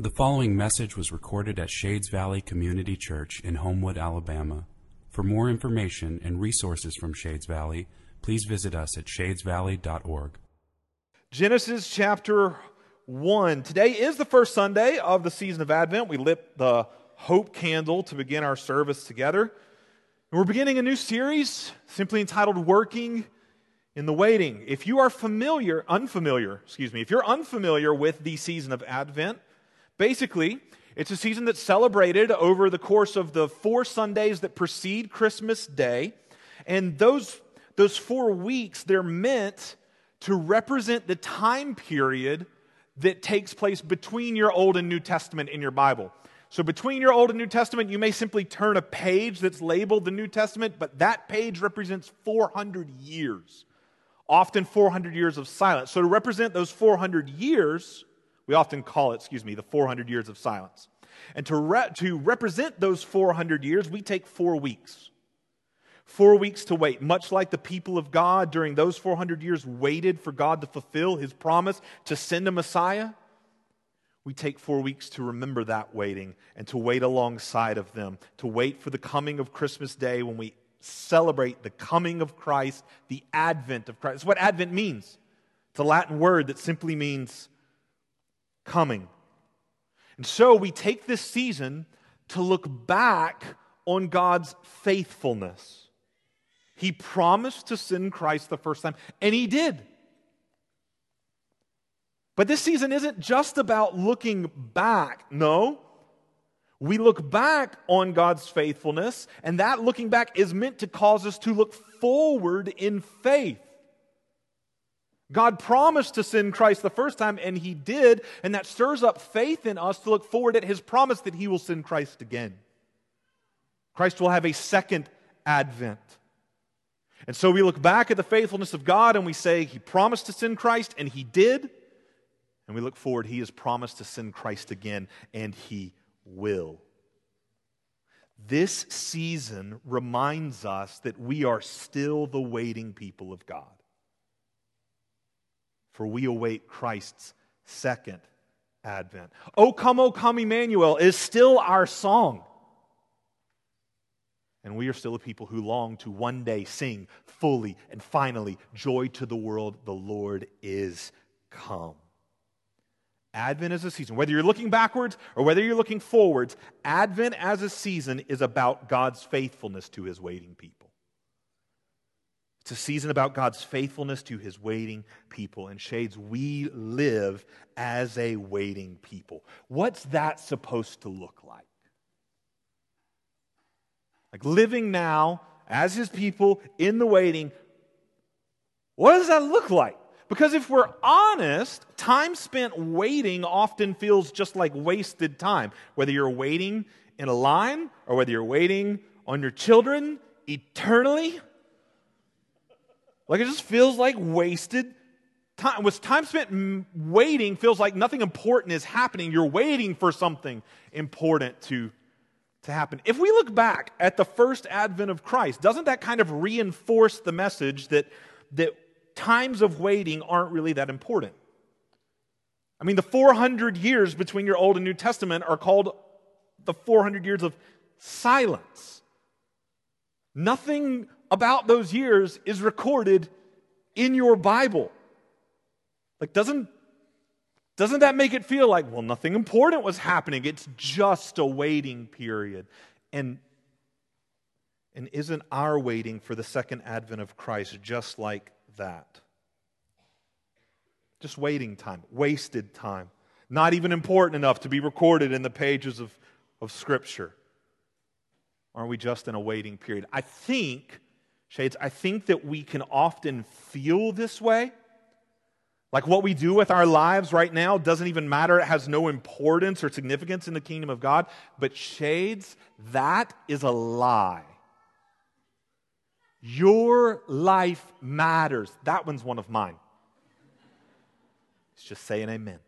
The following message was recorded at Shades Valley Community Church in Homewood, Alabama. For more information and resources from Shades Valley, please visit us at shadesvalley.org. Genesis chapter 1. Today is the first Sunday of the season of Advent. We lit the hope candle to begin our service together. And we're beginning a new series simply entitled Working in the Waiting. If you are familiar, unfamiliar, excuse me, if you're unfamiliar with the season of Advent, basically, it's a season that's celebrated over the course of the four Sundays that precede Christmas Day. And those, those four weeks, they're meant to represent the time period that takes place between your Old and New Testament in your Bible. So, between your Old and New Testament, you may simply turn a page that's labeled the New Testament, but that page represents 400 years, often 400 years of silence. So, to represent those 400 years, we often call it, excuse me, the 400 years of silence. And to, re- to represent those 400 years, we take four weeks. Four weeks to wait, much like the people of God during those 400 years waited for God to fulfill his promise to send a Messiah. We take four weeks to remember that waiting and to wait alongside of them, to wait for the coming of Christmas Day when we celebrate the coming of Christ, the advent of Christ. That's what advent means. It's a Latin word that simply means coming. And so we take this season to look back on God's faithfulness. He promised to send Christ the first time, and He did. But this season isn't just about looking back. No. We look back on God's faithfulness, and that looking back is meant to cause us to look forward in faith. God promised to send Christ the first time, and He did, and that stirs up faith in us to look forward at His promise that He will send Christ again. Christ will have a second advent. And so we look back at the faithfulness of God and we say, He promised to send Christ, and He did. And we look forward, He has promised to send Christ again, and He will. This season reminds us that we are still the waiting people of God. For we await Christ's second advent. O come, O come, Emmanuel is still our song. And we are still a people who long to one day sing fully and finally, Joy to the world, the Lord is come. Advent as a season, whether you're looking backwards or whether you're looking forwards, Advent as a season is about God's faithfulness to his waiting people. It's a season about God's faithfulness to his waiting people. And shades, we live as a waiting people. What's that supposed to look like? Like living now as his people in the waiting, what does that look like? Because if we're honest, time spent waiting often feels just like wasted time. Whether you're waiting in a line or whether you're waiting on your children eternally, like it just feels like wasted time. With time spent waiting feels like nothing important is happening. You're waiting for something important to to happen. If we look back at the first advent of Christ, doesn't that kind of reinforce the message that, that times of waiting aren't really that important? I mean, the 400 years between your Old and New Testament are called the 400 years of silence. Nothing about those years is recorded in your Bible. Like, doesn't doesn't that make it feel like, well, nothing important was happening? It's just a waiting period. And, and isn't our waiting for the second advent of Christ just like that? Just waiting time, wasted time, not even important enough to be recorded in the pages of, of Scripture. Aren't we just in a waiting period? I think, Shades, I think that we can often feel this way like what we do with our lives right now doesn't even matter. It has no importance or significance in the kingdom of God. But, shades, that is a lie. Your life matters. That one's one of mine. It's just saying amen.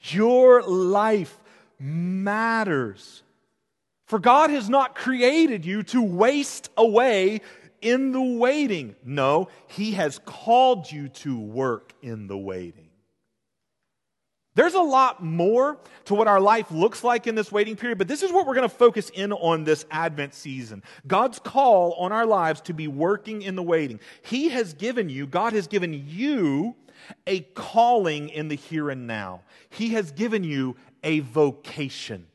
Your life matters. For God has not created you to waste away in the waiting. No, He has called you to work in the waiting. There's a lot more to what our life looks like in this waiting period, but this is what we're going to focus in on this Advent season. God's call on our lives to be working in the waiting. He has given you, God has given you a calling in the here and now. He has given you a vocation.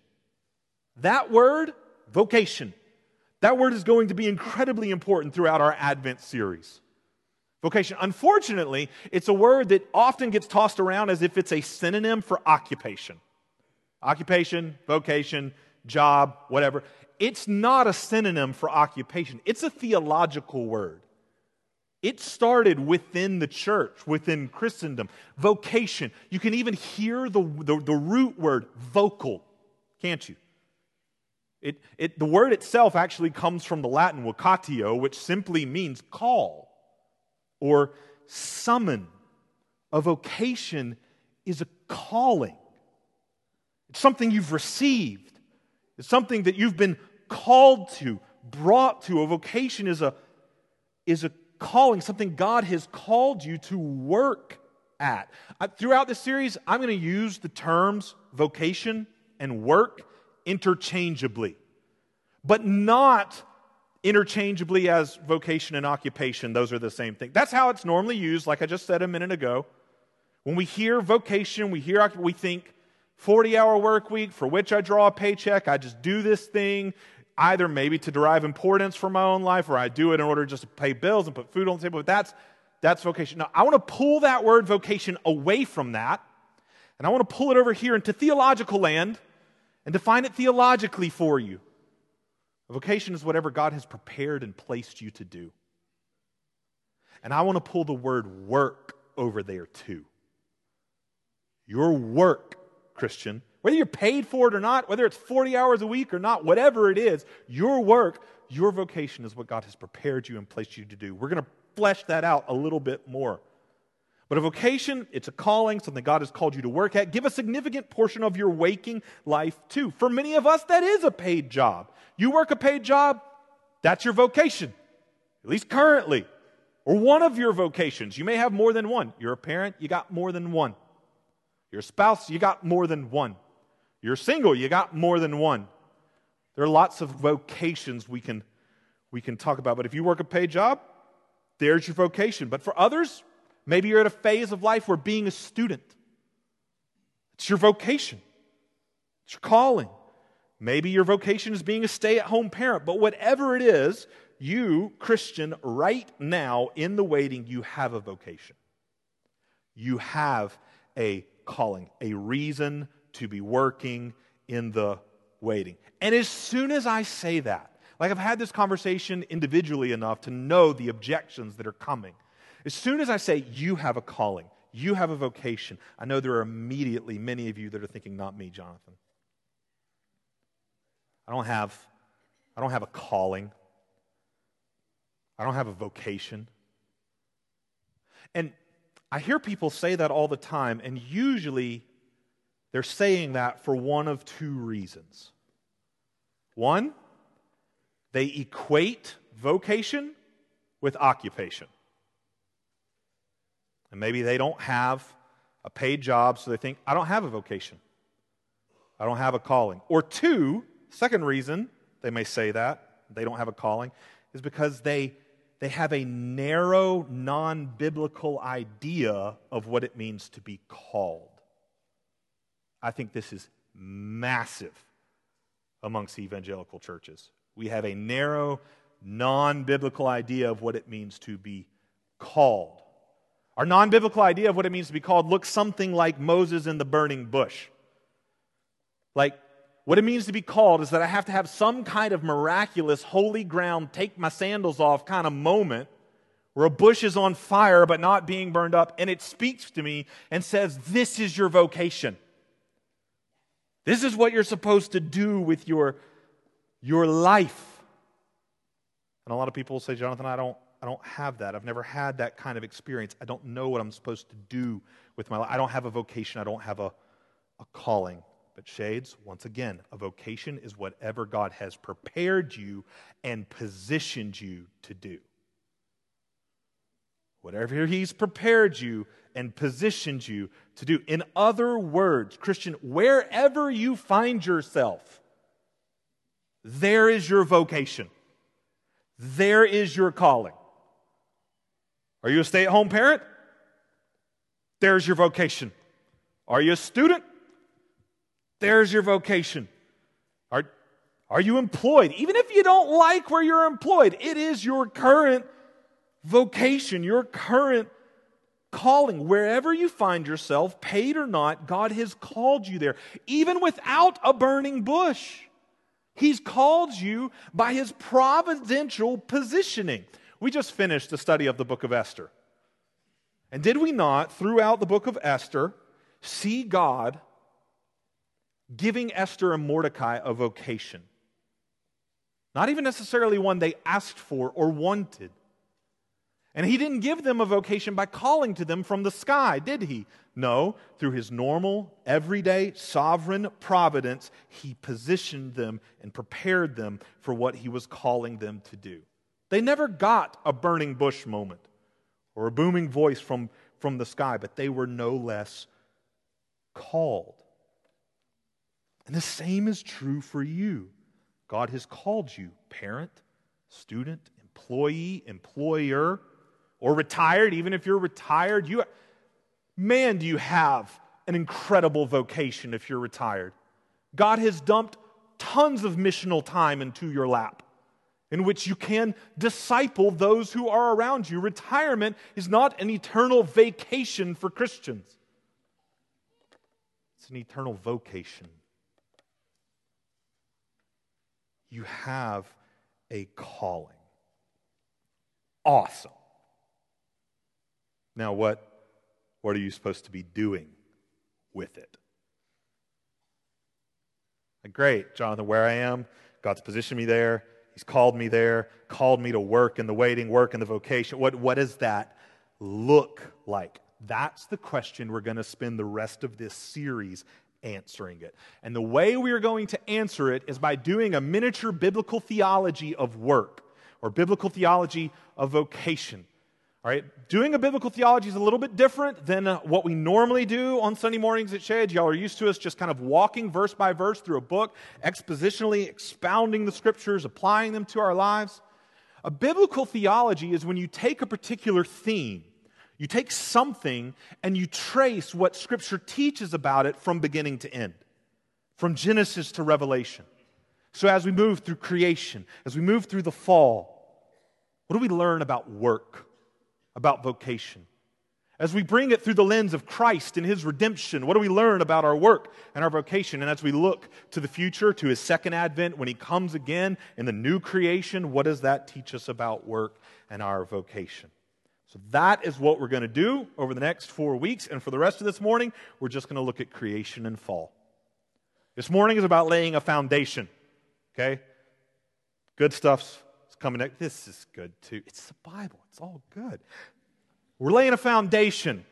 That word, vocation, that word is going to be incredibly important throughout our Advent series. Vocation. Unfortunately, it's a word that often gets tossed around as if it's a synonym for occupation. Occupation, vocation, job, whatever. It's not a synonym for occupation, it's a theological word. It started within the church, within Christendom. Vocation. You can even hear the, the, the root word vocal, can't you? It, it, the word itself actually comes from the Latin vocatio, which simply means call or summon. A vocation is a calling, it's something you've received, it's something that you've been called to, brought to. A vocation is a, is a calling, something God has called you to work at. I, throughout this series, I'm going to use the terms vocation and work interchangeably, but not interchangeably as vocation and occupation. Those are the same thing. That's how it's normally used, like I just said a minute ago. When we hear vocation, we hear we think 40 hour work week for which I draw a paycheck. I just do this thing either maybe to derive importance from my own life or I do it in order just to pay bills and put food on the table. But that's, that's vocation. Now, I want to pull that word vocation away from that, and I want to pull it over here into theological land and define it theologically for you. A vocation is whatever God has prepared and placed you to do. And I want to pull the word work over there too. Your work, Christian, whether you're paid for it or not, whether it's 40 hours a week or not, whatever it is, your work, your vocation is what God has prepared you and placed you to do. We're going to flesh that out a little bit more. But a vocation, it's a calling, something God has called you to work at. Give a significant portion of your waking life to. For many of us, that is a paid job. You work a paid job, that's your vocation, at least currently, or one of your vocations. You may have more than one. You're a parent, you got more than one. You're a spouse, you got more than one. You're single, you got more than one. There are lots of vocations we can, we can talk about, but if you work a paid job, there's your vocation. But for others, maybe you're at a phase of life where being a student, it's your vocation, it's your calling. Maybe your vocation is being a stay at home parent, but whatever it is, you, Christian, right now in the waiting, you have a vocation. You have a calling, a reason to be working in the waiting. And as soon as I say that, like I've had this conversation individually enough to know the objections that are coming. As soon as I say, you have a calling, you have a vocation, I know there are immediately many of you that are thinking, not me, Jonathan. I don't have, I don't have a calling. I don't have a vocation. And I hear people say that all the time, and usually they're saying that for one of two reasons. One, they equate vocation with occupation. And maybe they don't have a paid job, so they think, I don't have a vocation. I don't have a calling. Or two, second reason they may say that, they don't have a calling, is because they, they have a narrow, non biblical idea of what it means to be called. I think this is massive amongst evangelical churches. We have a narrow, non biblical idea of what it means to be called. Our non biblical idea of what it means to be called looks something like Moses in the burning bush. Like, what it means to be called is that I have to have some kind of miraculous, holy ground, take my sandals off kind of moment where a bush is on fire but not being burned up, and it speaks to me and says, This is your vocation. This is what you're supposed to do with your, your life. And a lot of people say, Jonathan, I don't, I don't have that. I've never had that kind of experience. I don't know what I'm supposed to do with my life. I don't have a vocation. I don't have a, a calling. But, Shades, once again, a vocation is whatever God has prepared you and positioned you to do. whatever He's prepared you and positioned you to do. In other words, Christian, wherever you find yourself, there is your vocation. There is your calling. Are you a stay at home parent? There's your vocation. Are you a student? There's your vocation. Are, are you employed? Even if you don't like where you're employed, it is your current vocation, your current calling. Wherever you find yourself, paid or not, God has called you there, even without a burning bush. He's called you by his providential positioning. We just finished the study of the book of Esther. And did we not, throughout the book of Esther, see God giving Esther and Mordecai a vocation? Not even necessarily one they asked for or wanted. And he didn't give them a vocation by calling to them from the sky, did he? No, through his normal, everyday, sovereign providence, he positioned them and prepared them for what he was calling them to do. They never got a burning bush moment or a booming voice from, from the sky, but they were no less called. And the same is true for you. God has called you, parent, student, employee, employer, or retired. Even if you're retired, you, man, do you have an incredible vocation if you're retired. God has dumped tons of missional time into your lap in which you can disciple those who are around you. Retirement is not an eternal vacation for Christians, it's an eternal vocation. You have a calling. Awesome. Now, what, what are you supposed to be doing with it? Great, Jonathan, where I am, God's positioned me there. He's called me there, called me to work in the waiting, work in the vocation. What, what does that look like? That's the question we're going to spend the rest of this series answering it. And the way we are going to answer it is by doing a miniature biblical theology of work or biblical theology of vocation. All right, doing a biblical theology is a little bit different than uh, what we normally do on Sunday mornings at Shades. Y'all are used to us just kind of walking verse by verse through a book, expositionally expounding the scriptures, applying them to our lives. A biblical theology is when you take a particular theme, you take something and you trace what scripture teaches about it from beginning to end, from Genesis to Revelation. So as we move through creation, as we move through the fall, what do we learn about work? About vocation. As we bring it through the lens of Christ and His redemption, what do we learn about our work and our vocation? And as we look to the future, to His second advent, when He comes again in the new creation, what does that teach us about work and our vocation? So that is what we're going to do over the next four weeks. And for the rest of this morning, we're just going to look at creation and fall. This morning is about laying a foundation. Okay? Good stuff's coming next. This is good too. It's the Bible, it's all good. We're laying a foundation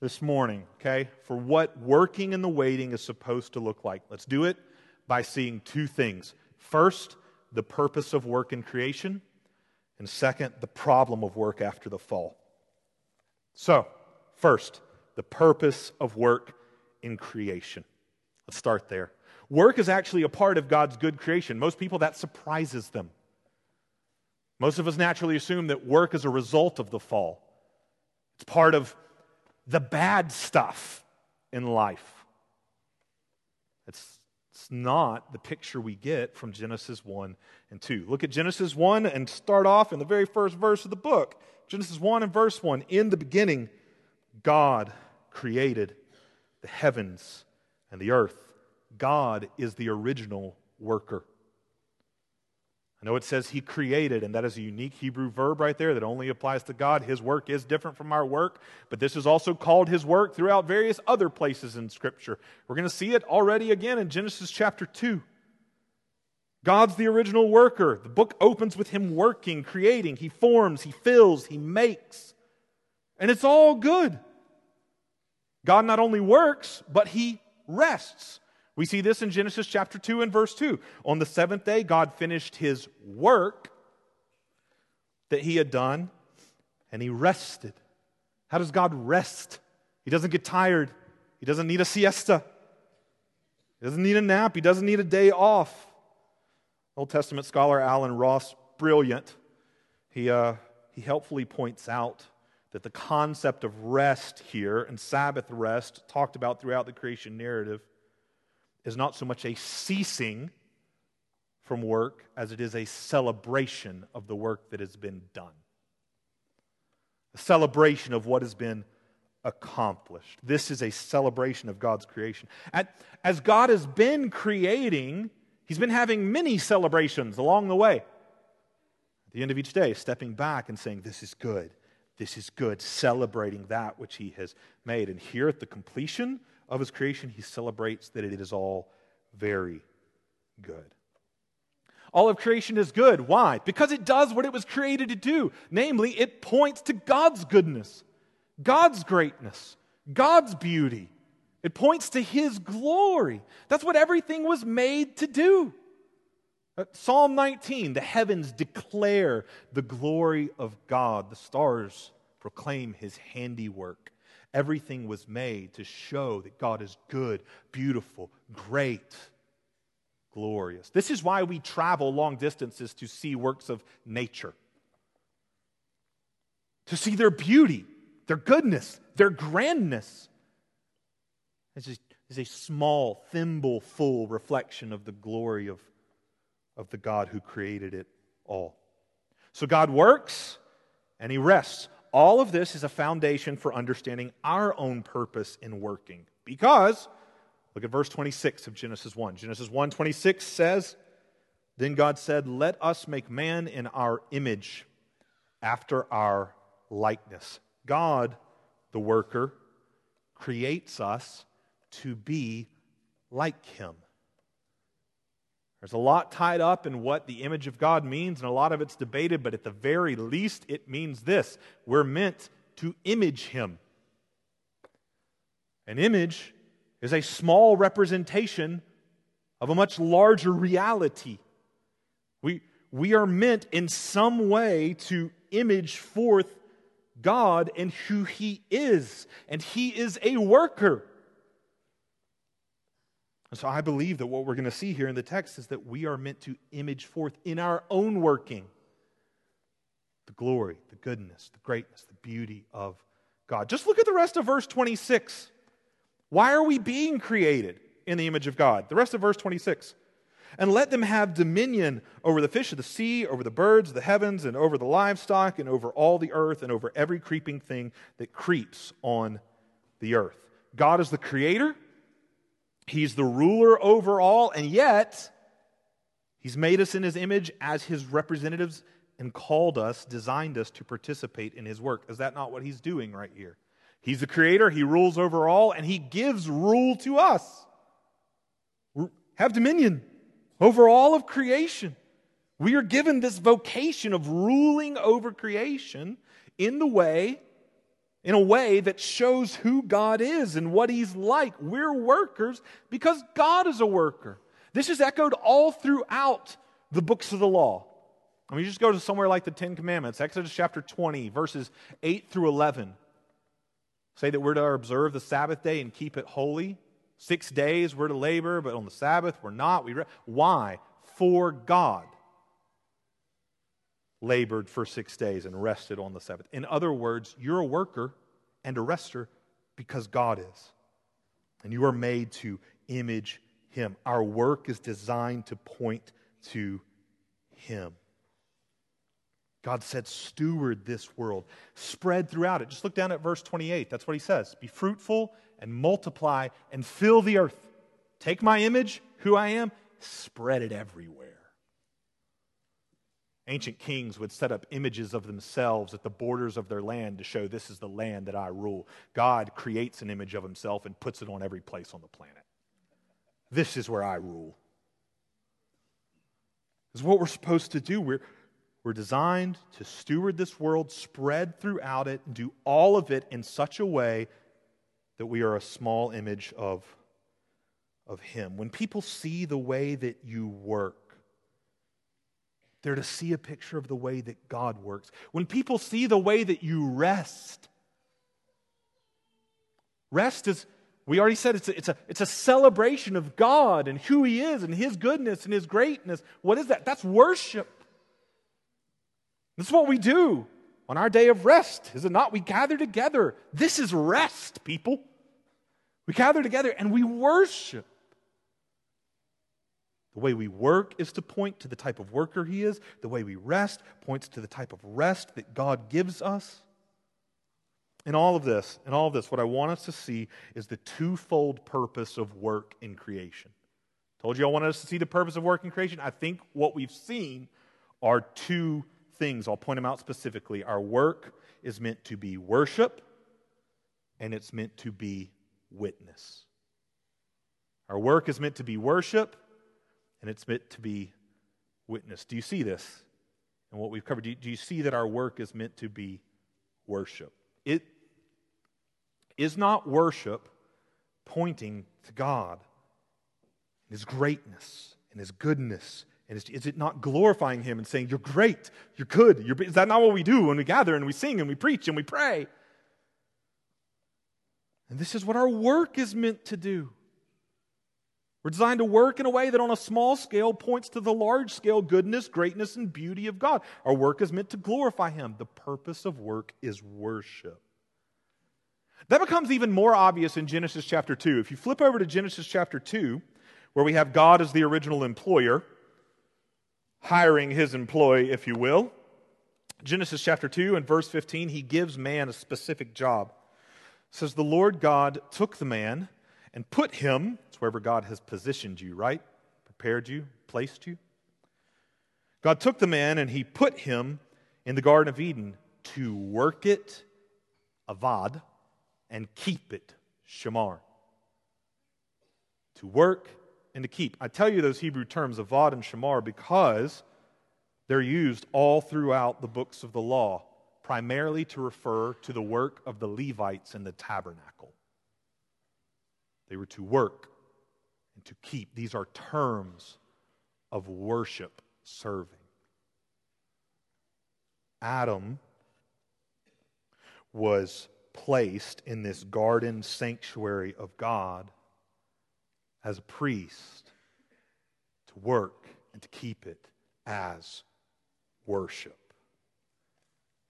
this morning, okay, for what working in the waiting is supposed to look like. Let's do it by seeing two things. First, the purpose of work in creation, and second, the problem of work after the fall. So, first, the purpose of work in creation. Let's start there. Work is actually a part of God's good creation. Most people, that surprises them. Most of us naturally assume that work is a result of the fall, it's part of the bad stuff in life. It's, it's not the picture we get from Genesis 1 and 2. Look at Genesis 1 and start off in the very first verse of the book. Genesis 1 and verse 1. In the beginning, God created the heavens and the earth. God is the original worker. I know it says he created, and that is a unique Hebrew verb right there that only applies to God. His work is different from our work, but this is also called his work throughout various other places in Scripture. We're going to see it already again in Genesis chapter 2. God's the original worker. The book opens with him working, creating. He forms, he fills, he makes. And it's all good. God not only works, but he rests. We see this in Genesis chapter 2 and verse 2. On the seventh day, God finished his work that he had done, and he rested. How does God rest? He doesn't get tired. He doesn't need a siesta. He doesn't need a nap. He doesn't need a day off. Old Testament scholar Allen Ross, brilliant, he, uh, he helpfully points out that the concept of rest here and Sabbath rest, talked about throughout the creation narrative, is not so much a ceasing from work as it is a celebration of the work that has been done. A celebration of what has been accomplished. This is a celebration of God's creation. At, as God has been creating, He's been having many celebrations along the way. At the end of each day, stepping back and saying, This is good. This is good, celebrating that which He has made. And here at the completion of His creation, He celebrates that it is all very good. All of creation is good. Why? Because it does what it was created to do. Namely, it points to God's goodness, God's greatness, God's beauty. It points to His glory. That's what everything was made to do. Uh, Psalm 19 the heavens declare the glory of God, the stars proclaim His handiwork. Everything was made to show that God is good, beautiful, great, glorious. This is why we travel long distances to see works of nature, to see their beauty, their goodness, their grandness. It's a, it's a small, thimble full reflection of the glory of, of the God who created it all. So God works and He rests. All of this is a foundation for understanding our own purpose in working because Look at verse 26 of Genesis 1. Genesis 1 26 says, Then God said, Let us make man in our image, after our likeness. God, the worker, creates us to be like him. There's a lot tied up in what the image of God means, and a lot of it's debated, but at the very least, it means this we're meant to image him. An image is a small representation of a much larger reality. We, we are meant in some way to image forth God and who He is, and He is a worker. And so I believe that what we're going to see here in the text is that we are meant to image forth in our own working the glory, the goodness, the greatness, the beauty of God. Just look at the rest of verse 26. Why are we being created in the image of God? The rest of verse 26. And let them have dominion over the fish of the sea, over the birds of the heavens, and over the livestock, and over all the earth, and over every creeping thing that creeps on the earth. God is the creator, He's the ruler over all, and yet He's made us in His image as His representatives and called us, designed us to participate in His work. Is that not what He's doing right here? He's the creator, he rules over all, and he gives rule to us. Have dominion over all of creation. We are given this vocation of ruling over creation in the way in a way that shows who God is and what he's like. We're workers because God is a worker. This is echoed all throughout the books of the law. I mean, you just go to somewhere like the Ten Commandments, Exodus chapter 20, verses 8 through 11 say that we're to observe the Sabbath day and keep it holy. Six days we're to labor, but on the Sabbath we're not. We re- Why? For God labored for six days and rested on the Sabbath. In other words, you're a worker and a rester because God is. And you are made to image Him. Our work is designed to point to Him. God said, steward this world, spread throughout it. Just look down at verse 28. That's what he says Be fruitful and multiply and fill the earth. Take my image, who I am, spread it everywhere. Ancient kings would set up images of themselves at the borders of their land to show this is the land that I rule. God creates an image of himself and puts it on every place on the planet. This is where I rule. This is what we're supposed to do. We're, we're designed to steward this world, spread throughout it, do all of it in such a way that we are a small image of, of Him. When people see the way that you work, They're to see a picture of the way that God works. When people see the way that you rest, rest is, we already said, it's a, it's, a, it's a celebration of God and who He is and His goodness and His greatness. What is that? That's worship. This is what we do on our day of rest, is it not? We gather together. This is rest, people. We gather together and we worship. The way we work is to point to the type of worker He is. The way we rest points to the type of rest that God gives us. In all of this, in all of this, what I want us to see is the twofold purpose of work in creation. Told you I wanted us to see the purpose of work in creation. I think what we've seen are two things. I'll point them out specifically. Our work is meant to be worship, and it's meant to be witness. Our work is meant to be worship, and it's meant to be witness. Do you see this? And what we've covered, do you, do you see that our work is meant to be worship? It is not worship pointing to God, and His greatness, and His goodness. And is, is it not glorifying Him and saying, You're great, you're good? You're, is that not what we do when we gather and we sing and we preach and we pray? And this is what our work is meant to do. We're designed to work in a way that, on a small scale, points to the large scale goodness, greatness, and beauty of God. Our work is meant to glorify Him. The purpose of work is worship. That becomes even more obvious in Genesis chapter 2. If you flip over to Genesis chapter 2, where we have God as the original employer, hiring his employee, if you will, Genesis chapter 2 and verse 15, he gives man a specific job. It says, The Lord God took the man and put him, it's wherever God has positioned you, right? Prepared you, placed you. God took the man and he put him in the Garden of Eden to work it, avad, and keep it, shamar. To work and to keep. I tell you those Hebrew terms, avad and shamar, because they're used all throughout the books of the law, primarily to refer to the work of the Levites in the tabernacle. They were to work and to keep. These are terms of worship, serving. Adam was placed in this garden sanctuary of God as a priest to work and to keep it as worship.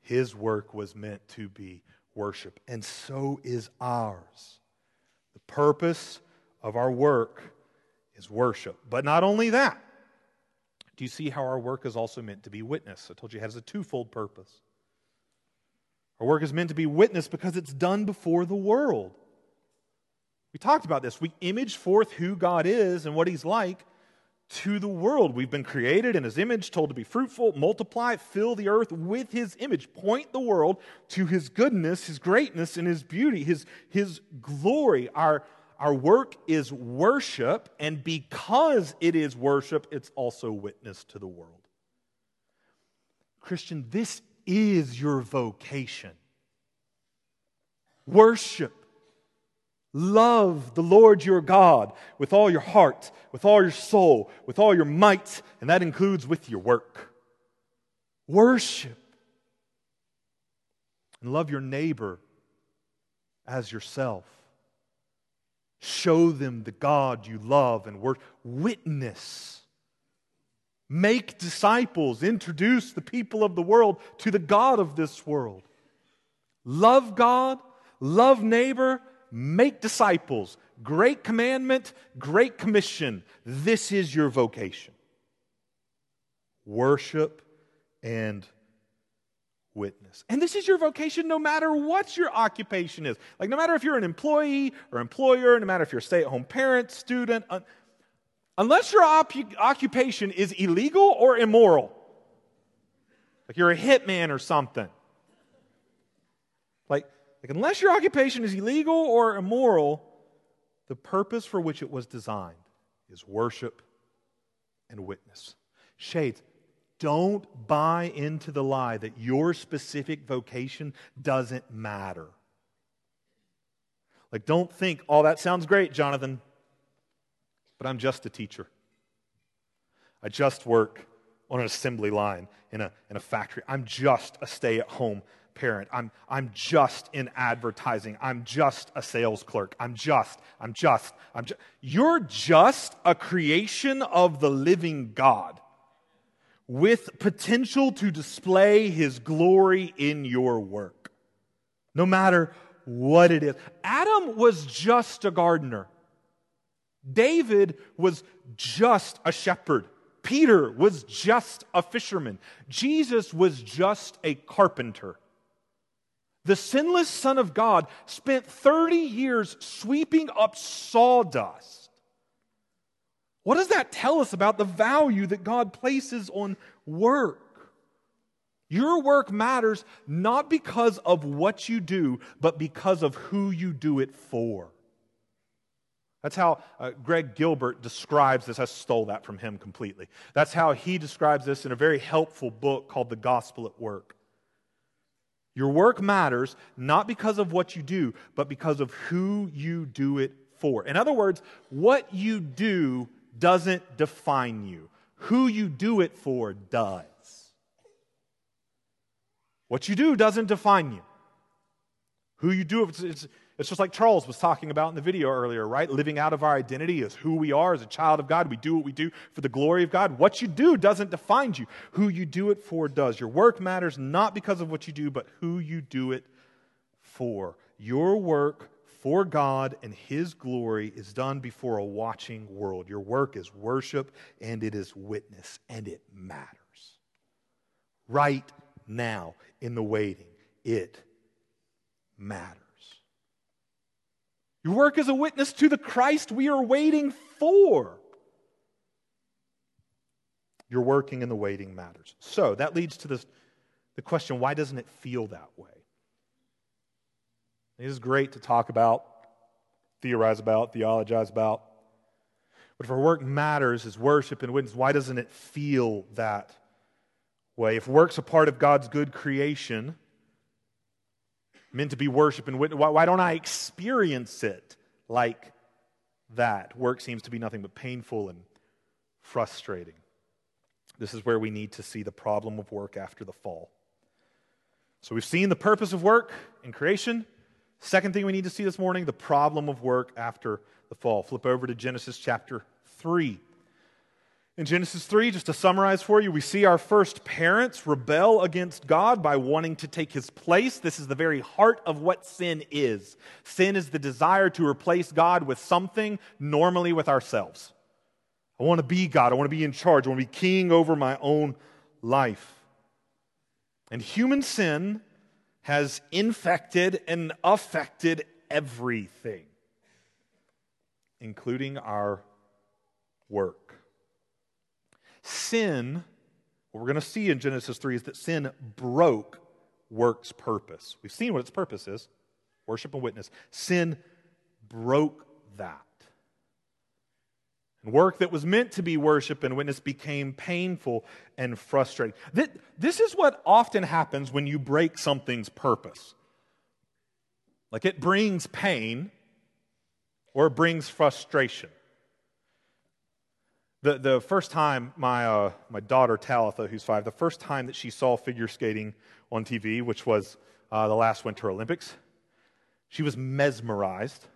His work was meant to be worship, and so is ours. Purpose of our work is worship. But not only that, do you see how our work is also meant to be witness? I told you it has a twofold purpose. Our work is meant to be witness because it's done before the world. We talked about this. We image forth who God is and what He's like to the world. We've been created in His image, told to be fruitful, multiply, fill the earth with His image, point the world to His goodness, His greatness, and His beauty, His, his glory. Our, our work is worship, and because it is worship, it's also witness to the world. Christian, this is your vocation. Worship. Love the Lord your God with all your heart, with all your soul, with all your might, and that includes with your work. Worship. And love your neighbor as yourself. Show them the God you love and worship. Witness. Make disciples. Introduce the people of the world to the God of this world. Love God, love neighbor, make disciples. Great commandment, great commission. This is your vocation. Worship and witness. And this is your vocation no matter what your occupation is. Like, no matter if you're an employee or employer, no matter if you're a stay at home parent, student, un- unless your op- occupation is illegal or immoral. Like you're a hitman or something. Like, like, unless your occupation is illegal or immoral, the purpose for which it was designed is worship and witness. Shades, don't buy into the lie that your specific vocation doesn't matter. Like, don't think, oh, that sounds great, Jonathan, but I'm just a teacher. I just work on an assembly line in a, in a factory. I'm just a stay at home parent. I'm, I'm just in advertising. I'm just a sales clerk. I'm just, I'm just, I'm just. You're just a creation of the living God with potential to display his glory in your work, no matter what it is. Adam was just a gardener, David was just a shepherd. Peter was just a fisherman. Jesus was just a carpenter. The sinless Son of God spent 30 years sweeping up sawdust what does that tell us about the value that God places on work? Your work matters not because of what you do, but because of who you do it for. That's how uh, Greg Gilbert describes this. I stole that from him completely. That's how he describes this in a very helpful book called The Gospel at Work. Your work matters not because of what you do, but because of who you do it for. In other words, what you do doesn't define you. Who you do it for does. What you do doesn't define you. Who you do it, it's, it's just like Charles was talking about in the video earlier, right? Living out of our identity as who we are as a child of God. We do what we do for the glory of God. What you do doesn't define you. Who you do it for does. Your work matters not because of what you do, but who you do it for. Your work for God and His glory is done before a watching world. Your work is worship and it is witness, and it matters. Right now, in the waiting, it matters. Your work is a witness to the Christ we are waiting for. Your working and the waiting matters. So that leads to this, the question why doesn't it feel that way? It is great to talk about, theorize about, theologize about. But if our work matters as worship and witness, why doesn't it feel that way? If work's a part of God's good creation, meant to be worship and witness, why, why don't I experience it like that? Work seems to be nothing but painful and frustrating. This is where we need to see the problem of work after the fall. So we've seen the purpose of work in creation. Second thing we need to see this morning the problem of work after the fall. Flip over to Genesis chapter 3. In Genesis 3, just to summarize for you, we see our first parents rebel against God by wanting to take his place. This is the very heart of what sin is. Sin is the desire to replace God with something, normally with ourselves. I want to be God. I want to be in charge. I want to be king over my own life. And human sin has infected and affected everything, including our work. Sin, what we're going to see in Genesis 3 is that sin broke work's purpose. We've seen what its purpose is worship and witness. Sin broke that. And work that was meant to be worship and witness became painful and frustrating. This is what often happens when you break something's purpose. Like it brings pain or it brings frustration. The, the first time my, uh, my daughter Talitha, who's five, the first time that she saw figure skating on TV, which was uh, the last Winter Olympics, she was mesmerized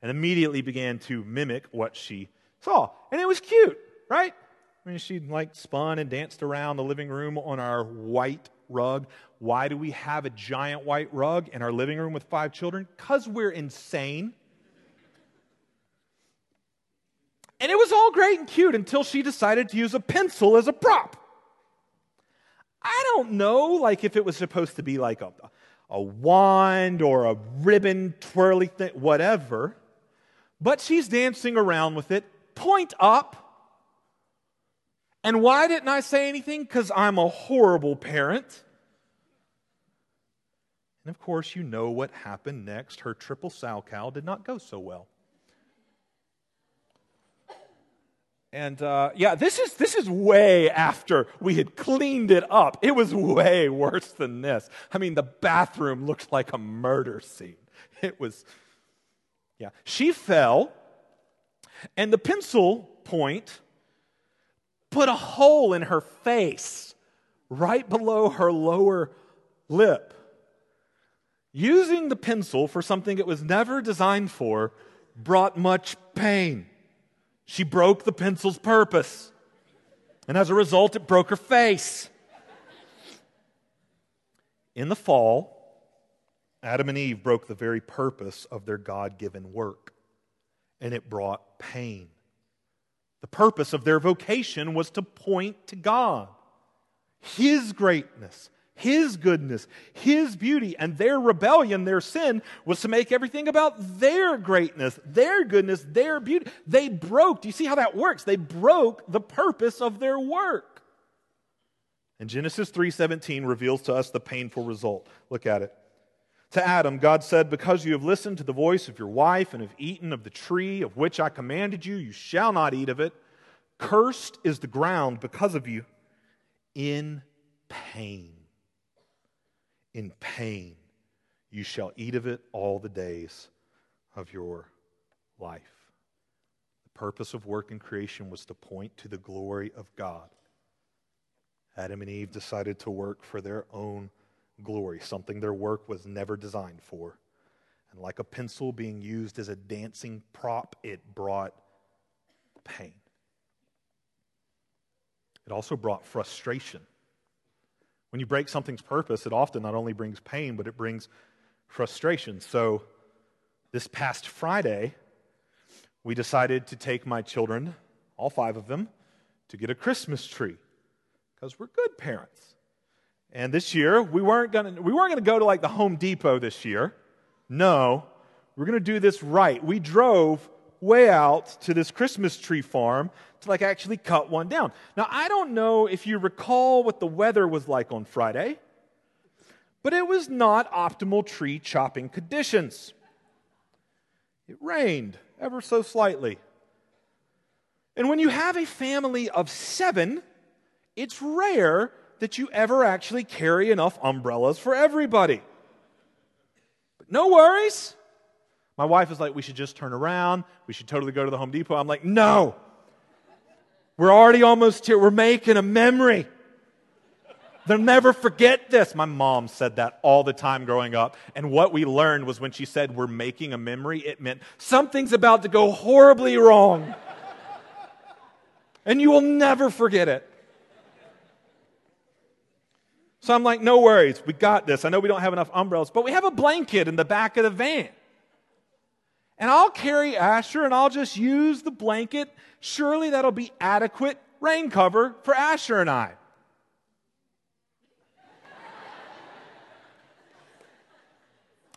and immediately began to mimic what she saw. And it was cute, right? I mean, she like spun and danced around the living room on our white rug. Why do we have a giant white rug in our living room with five children? Because we're insane. And it was all great and cute until she decided to use a pencil as a prop. I don't know, like if it was supposed to be like a, a wand or a ribbon twirly thing, whatever. But she's dancing around with it point up. And why didn't I say anything? Because I'm a horrible parent. And of course, you know what happened next. Her triple Salchow did not go so well. And uh, yeah, this is, this is way after we had cleaned it up. It was way worse than this. I mean, the bathroom looked like a murder scene. It was, yeah. She fell and the pencil point put a hole in her face right below her lower lip. Using the pencil for something it was never designed for brought much pain. She broke the pencil's purpose. And as a result, it broke her face. In the fall, Adam and Eve broke the very purpose of their God given work, and it brought pain. The purpose of their vocation was to point to God, His greatness, His goodness, His beauty, and their rebellion, their sin, was to make everything about their greatness, their goodness, their beauty. They broke. Do you see how that works? They broke the purpose of their work. And Genesis 3:17 reveals to us the painful result. Look at it. To Adam, God said, Because you have listened to the voice of your wife and have eaten of the tree of which I commanded you, you shall not eat of it. Cursed is the ground because of you. In pain, in pain, you shall eat of it all the days of your life. The purpose of work and creation was to point to the glory of God. Adam and Eve decided to work for their own glory, something their work was never designed for. And like a pencil being used as a dancing prop, it brought pain. It also brought frustration. When you break something's purpose, it often not only brings pain, but it brings frustration. So, this past Friday, we decided to take my children, all five of them, to get a Christmas tree because we're good parents. And this year, we weren't going to we weren't going to go to like the Home Depot this year. No, we're going to do this right. We drove way out to this Christmas tree farm to like actually cut one down. Now, I don't know if you recall what the weather was like on Friday, but it was not optimal tree chopping conditions. It rained ever so slightly. And when you have a family of seven, it's rare that you ever actually carry enough umbrellas for everybody. But no worries. My wife is like, we should just turn around. We should totally go to the Home Depot. I'm like, no. We're already almost here. We're making a memory. They'll never forget this. My mom said that all the time growing up. And what we learned was when she said, We're making a memory, it meant something's about to go horribly wrong. and you will never forget it. So I'm like, no worries, we got this. I know we don't have enough umbrellas, but we have a blanket in the back of the van. And I'll carry Asher and I'll just use the blanket. Surely that'll be adequate rain cover for Asher and I.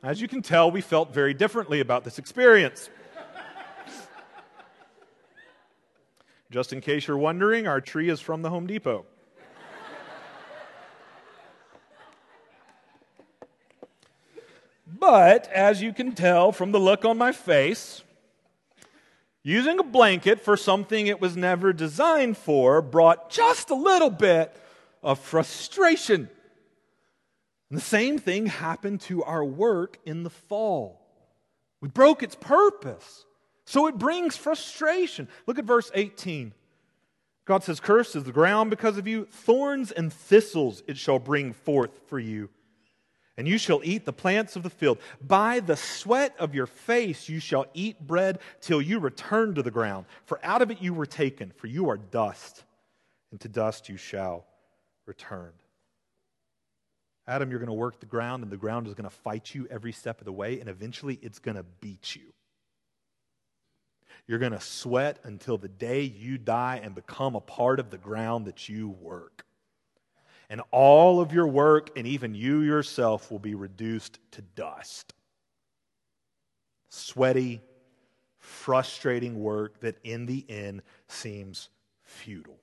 As you can tell, we felt very differently about this experience. Just in case you're wondering, our tree is from the Home Depot. But as you can tell from the look on my face, using a blanket for something it was never designed for brought just a little bit of frustration. And the same thing happened to our work in the fall. We broke its purpose. So it brings frustration. Look at verse 18. God says, Cursed is the ground because of you, thorns and thistles it shall bring forth for you and you shall eat the plants of the field. By the sweat of your face you shall eat bread till you return to the ground. For out of it you were taken, for you are dust, and to dust you shall return. Adam, you're going to work the ground, and the ground is going to fight you every step of the way, and eventually it's going to beat you. You're going to sweat until the day you die and become a part of the ground that you work and all of your work and even you yourself will be reduced to dust. Sweaty, frustrating work that in the end seems futile.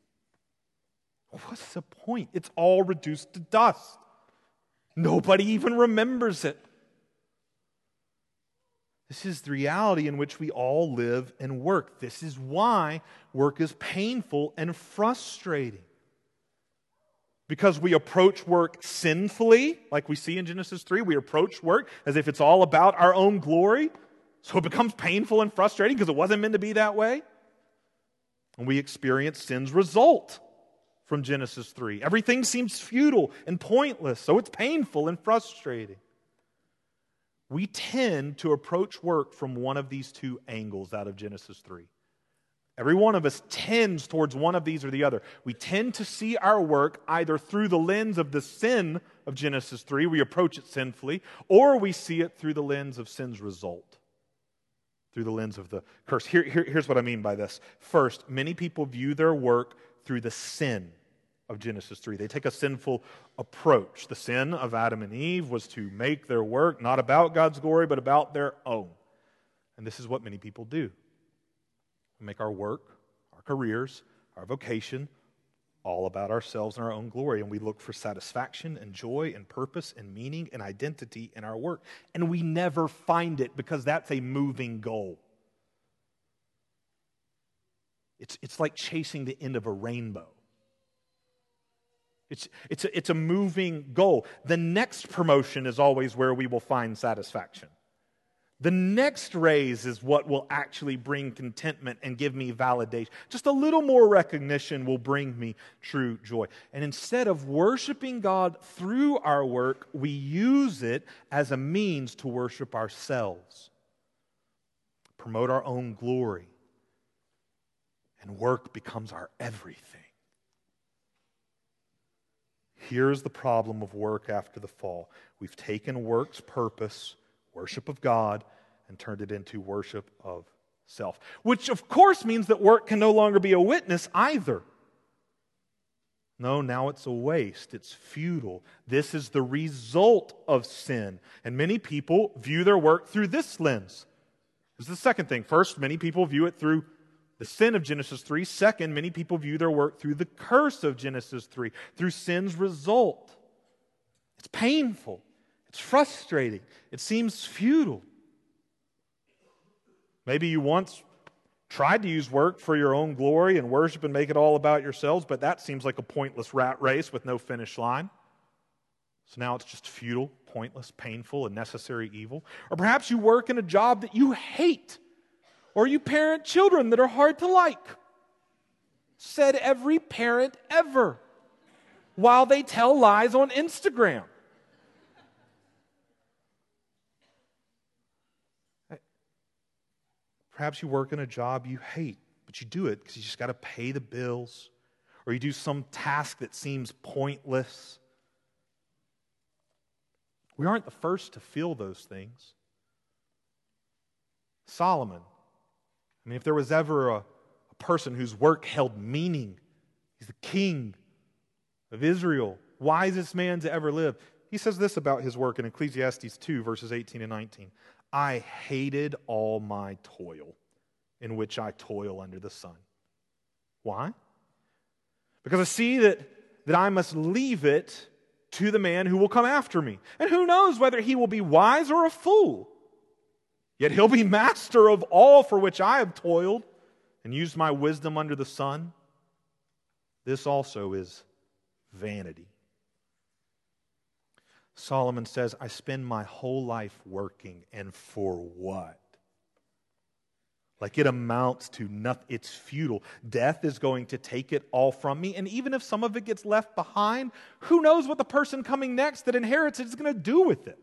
What's the point? It's all reduced to dust. Nobody even remembers it. This is the reality in which we all live and work. This is why work is painful and frustrating because we approach work sinfully, like we see in Genesis 3. We approach work as if it's all about our own glory. So it becomes painful and frustrating because it wasn't meant to be that way. And we experience sin's result from Genesis 3. Everything seems futile and pointless, so it's painful and frustrating. We tend to approach work from one of these two angles out of Genesis 3. Every one of us tends towards one of these or the other. We tend to see our work either through the lens of the sin of Genesis 3, we approach it sinfully, or we see it through the lens of sin's result, through the lens of the curse. Here, here, here's what I mean by this. First, many people view their work through the sin of Genesis 3. They take a sinful approach. The sin of Adam and Eve was to make their work not about God's glory, but about their own. And this is what many people do. We make our work, our careers, our vocation all about ourselves and our own glory. And we look for satisfaction and joy and purpose and meaning and identity in our work. And we never find it because that's a moving goal. It's, it's like chasing the end of a rainbow. It's, it's, a, it's a moving goal. The next promotion is always where we will find satisfaction. The next raise is what will actually bring contentment and give me validation. Just a little more recognition will bring me true joy. And instead of worshiping God through our work, we use it as a means to worship ourselves, promote our own glory, and work becomes our everything. Here's the problem of work after the fall we've taken work's purpose worship of God and turned it into worship of self. Which, of course, means that work can no longer be a witness either. No, now it's a waste. It's futile. This is the result of sin. And many people view their work through this lens. This is the second thing. First, many people view it through the sin of Genesis 3. Second, many people view their work through the curse of Genesis 3, through sin's result. It's painful. It's frustrating. It seems futile. Maybe you once tried to use work for your own glory and worship and make it all about yourselves, but that seems like a pointless rat race with no finish line. So now it's just futile, pointless, painful, and necessary evil. Or perhaps you work in a job that you hate, or you parent children that are hard to like. Said every parent ever while they tell lies on Instagram. Perhaps you work in a job you hate, but you do it because you just got to pay the bills, or you do some task that seems pointless. We aren't the first to feel those things. Solomon, I mean, if there was ever a, a person whose work held meaning, he's the king of Israel, wisest man to ever live. He says this about his work in Ecclesiastes 2, verses 18 and 19. I hated all my toil in which I toil under the sun. Why? Because I see that, that I must leave it to the man who will come after me. And who knows whether he will be wise or a fool. Yet he'll be master of all for which I have toiled and used my wisdom under the sun. This also is vanity. Solomon says, I spend my whole life working, and for what? Like it amounts to nothing. It's futile. Death is going to take it all from me. And even if some of it gets left behind, who knows what the person coming next that inherits it is going to do with it?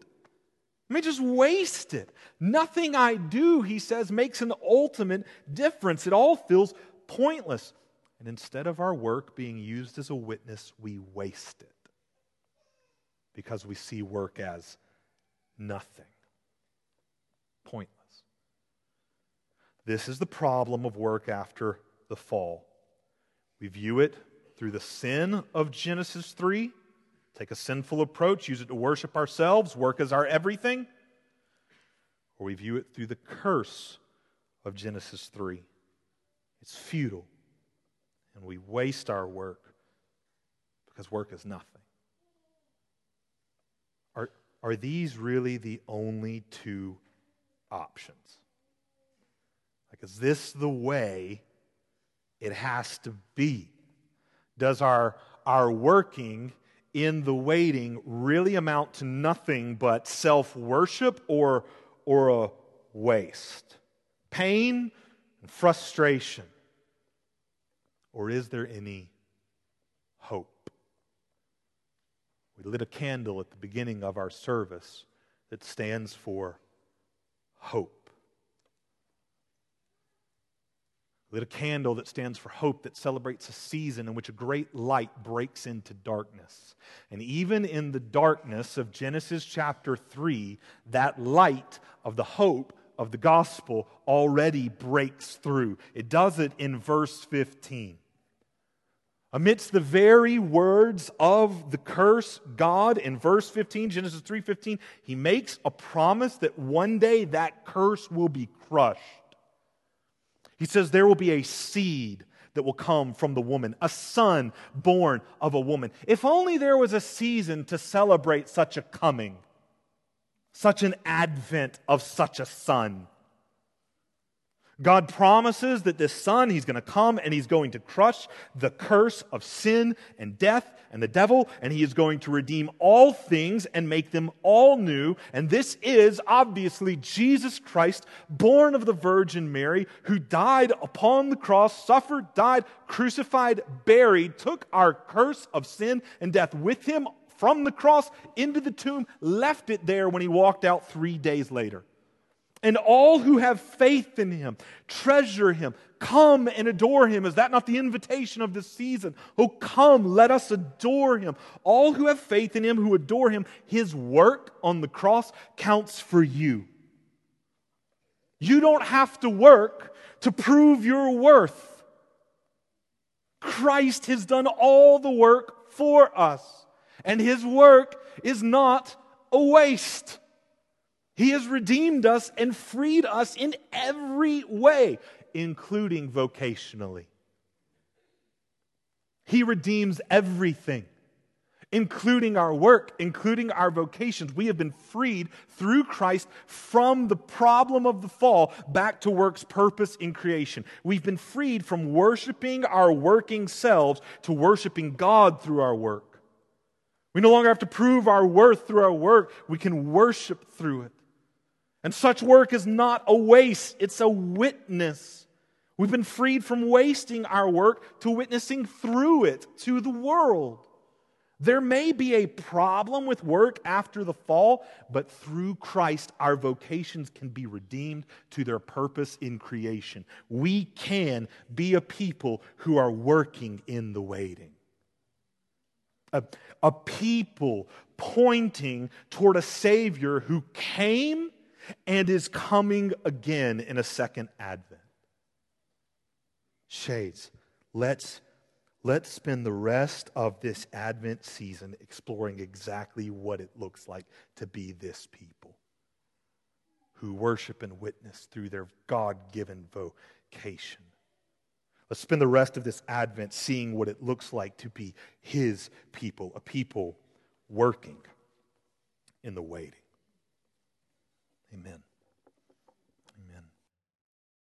I mean, just waste it. Nothing I do, he says, makes an ultimate difference. It all feels pointless. And instead of our work being used as a witness, we waste it because we see work as nothing, pointless. This is the problem of work after the fall. We view it through the sin of Genesis 3, take a sinful approach, use it to worship ourselves, work as our everything, or we view it through the curse of Genesis 3. It's futile, and we waste our work because work is nothing. Are, these really the only two options? Like, is this the way it has to be? Does our, our working in the waiting really amount to nothing but self worship or, or a waste? Pain and frustration. or is there any hope? We lit a candle at the beginning of our service that stands for hope. lit a candle that stands for hope that celebrates a season in which a great light breaks into darkness. And even in the darkness of Genesis chapter 3, that light of the hope of the gospel already breaks through. It does it in verse 15. Amidst the very words of the curse, God in verse 15, Genesis 3:15, he makes a promise that one day that curse will be crushed. He says there will be a seed that will come from the woman, a son born of a woman. If only there was a season to celebrate such a coming, such an advent of such a son. God promises that this son, he's going to come and he's going to crush the curse of sin and death and the devil, and he is going to redeem all things and make them all new. And this is obviously Jesus Christ, born of the Virgin Mary, who died upon the cross, suffered, died, crucified, buried, took our curse of sin and death with him from the cross into the tomb, left it there when he walked out three days later. And all who have faith in him, treasure him, come and adore him. Is that not the invitation of this season? Oh, come, let us adore him. All who have faith in him, who adore him, his work on the cross counts for you. You don't have to work to prove your worth. Christ has done all the work for us, and his work is not a waste. He has redeemed us and freed us in every way, including vocationally. He redeems everything, including our work, including our vocations. We have been freed through Christ from the problem of the fall back to work's purpose in creation. We've been freed from worshiping our working selves to worshiping God through our work. We no longer have to prove our worth through our work, we can worship through it. And such work is not a waste, it's a witness. We've been freed from wasting our work to witnessing through it to the world. There may be a problem with work after the fall, but through Christ, our vocations can be redeemed to their purpose in creation. We can be a people who are working in the waiting. A, a people pointing toward a Savior who came and is coming again in a second advent. Shades, let's, let's spend the rest of this Advent season exploring exactly what it looks like to be this people who worship and witness through their God given vocation. Let's spend the rest of this Advent seeing what it looks like to be His people, a people working in the waiting. Amen.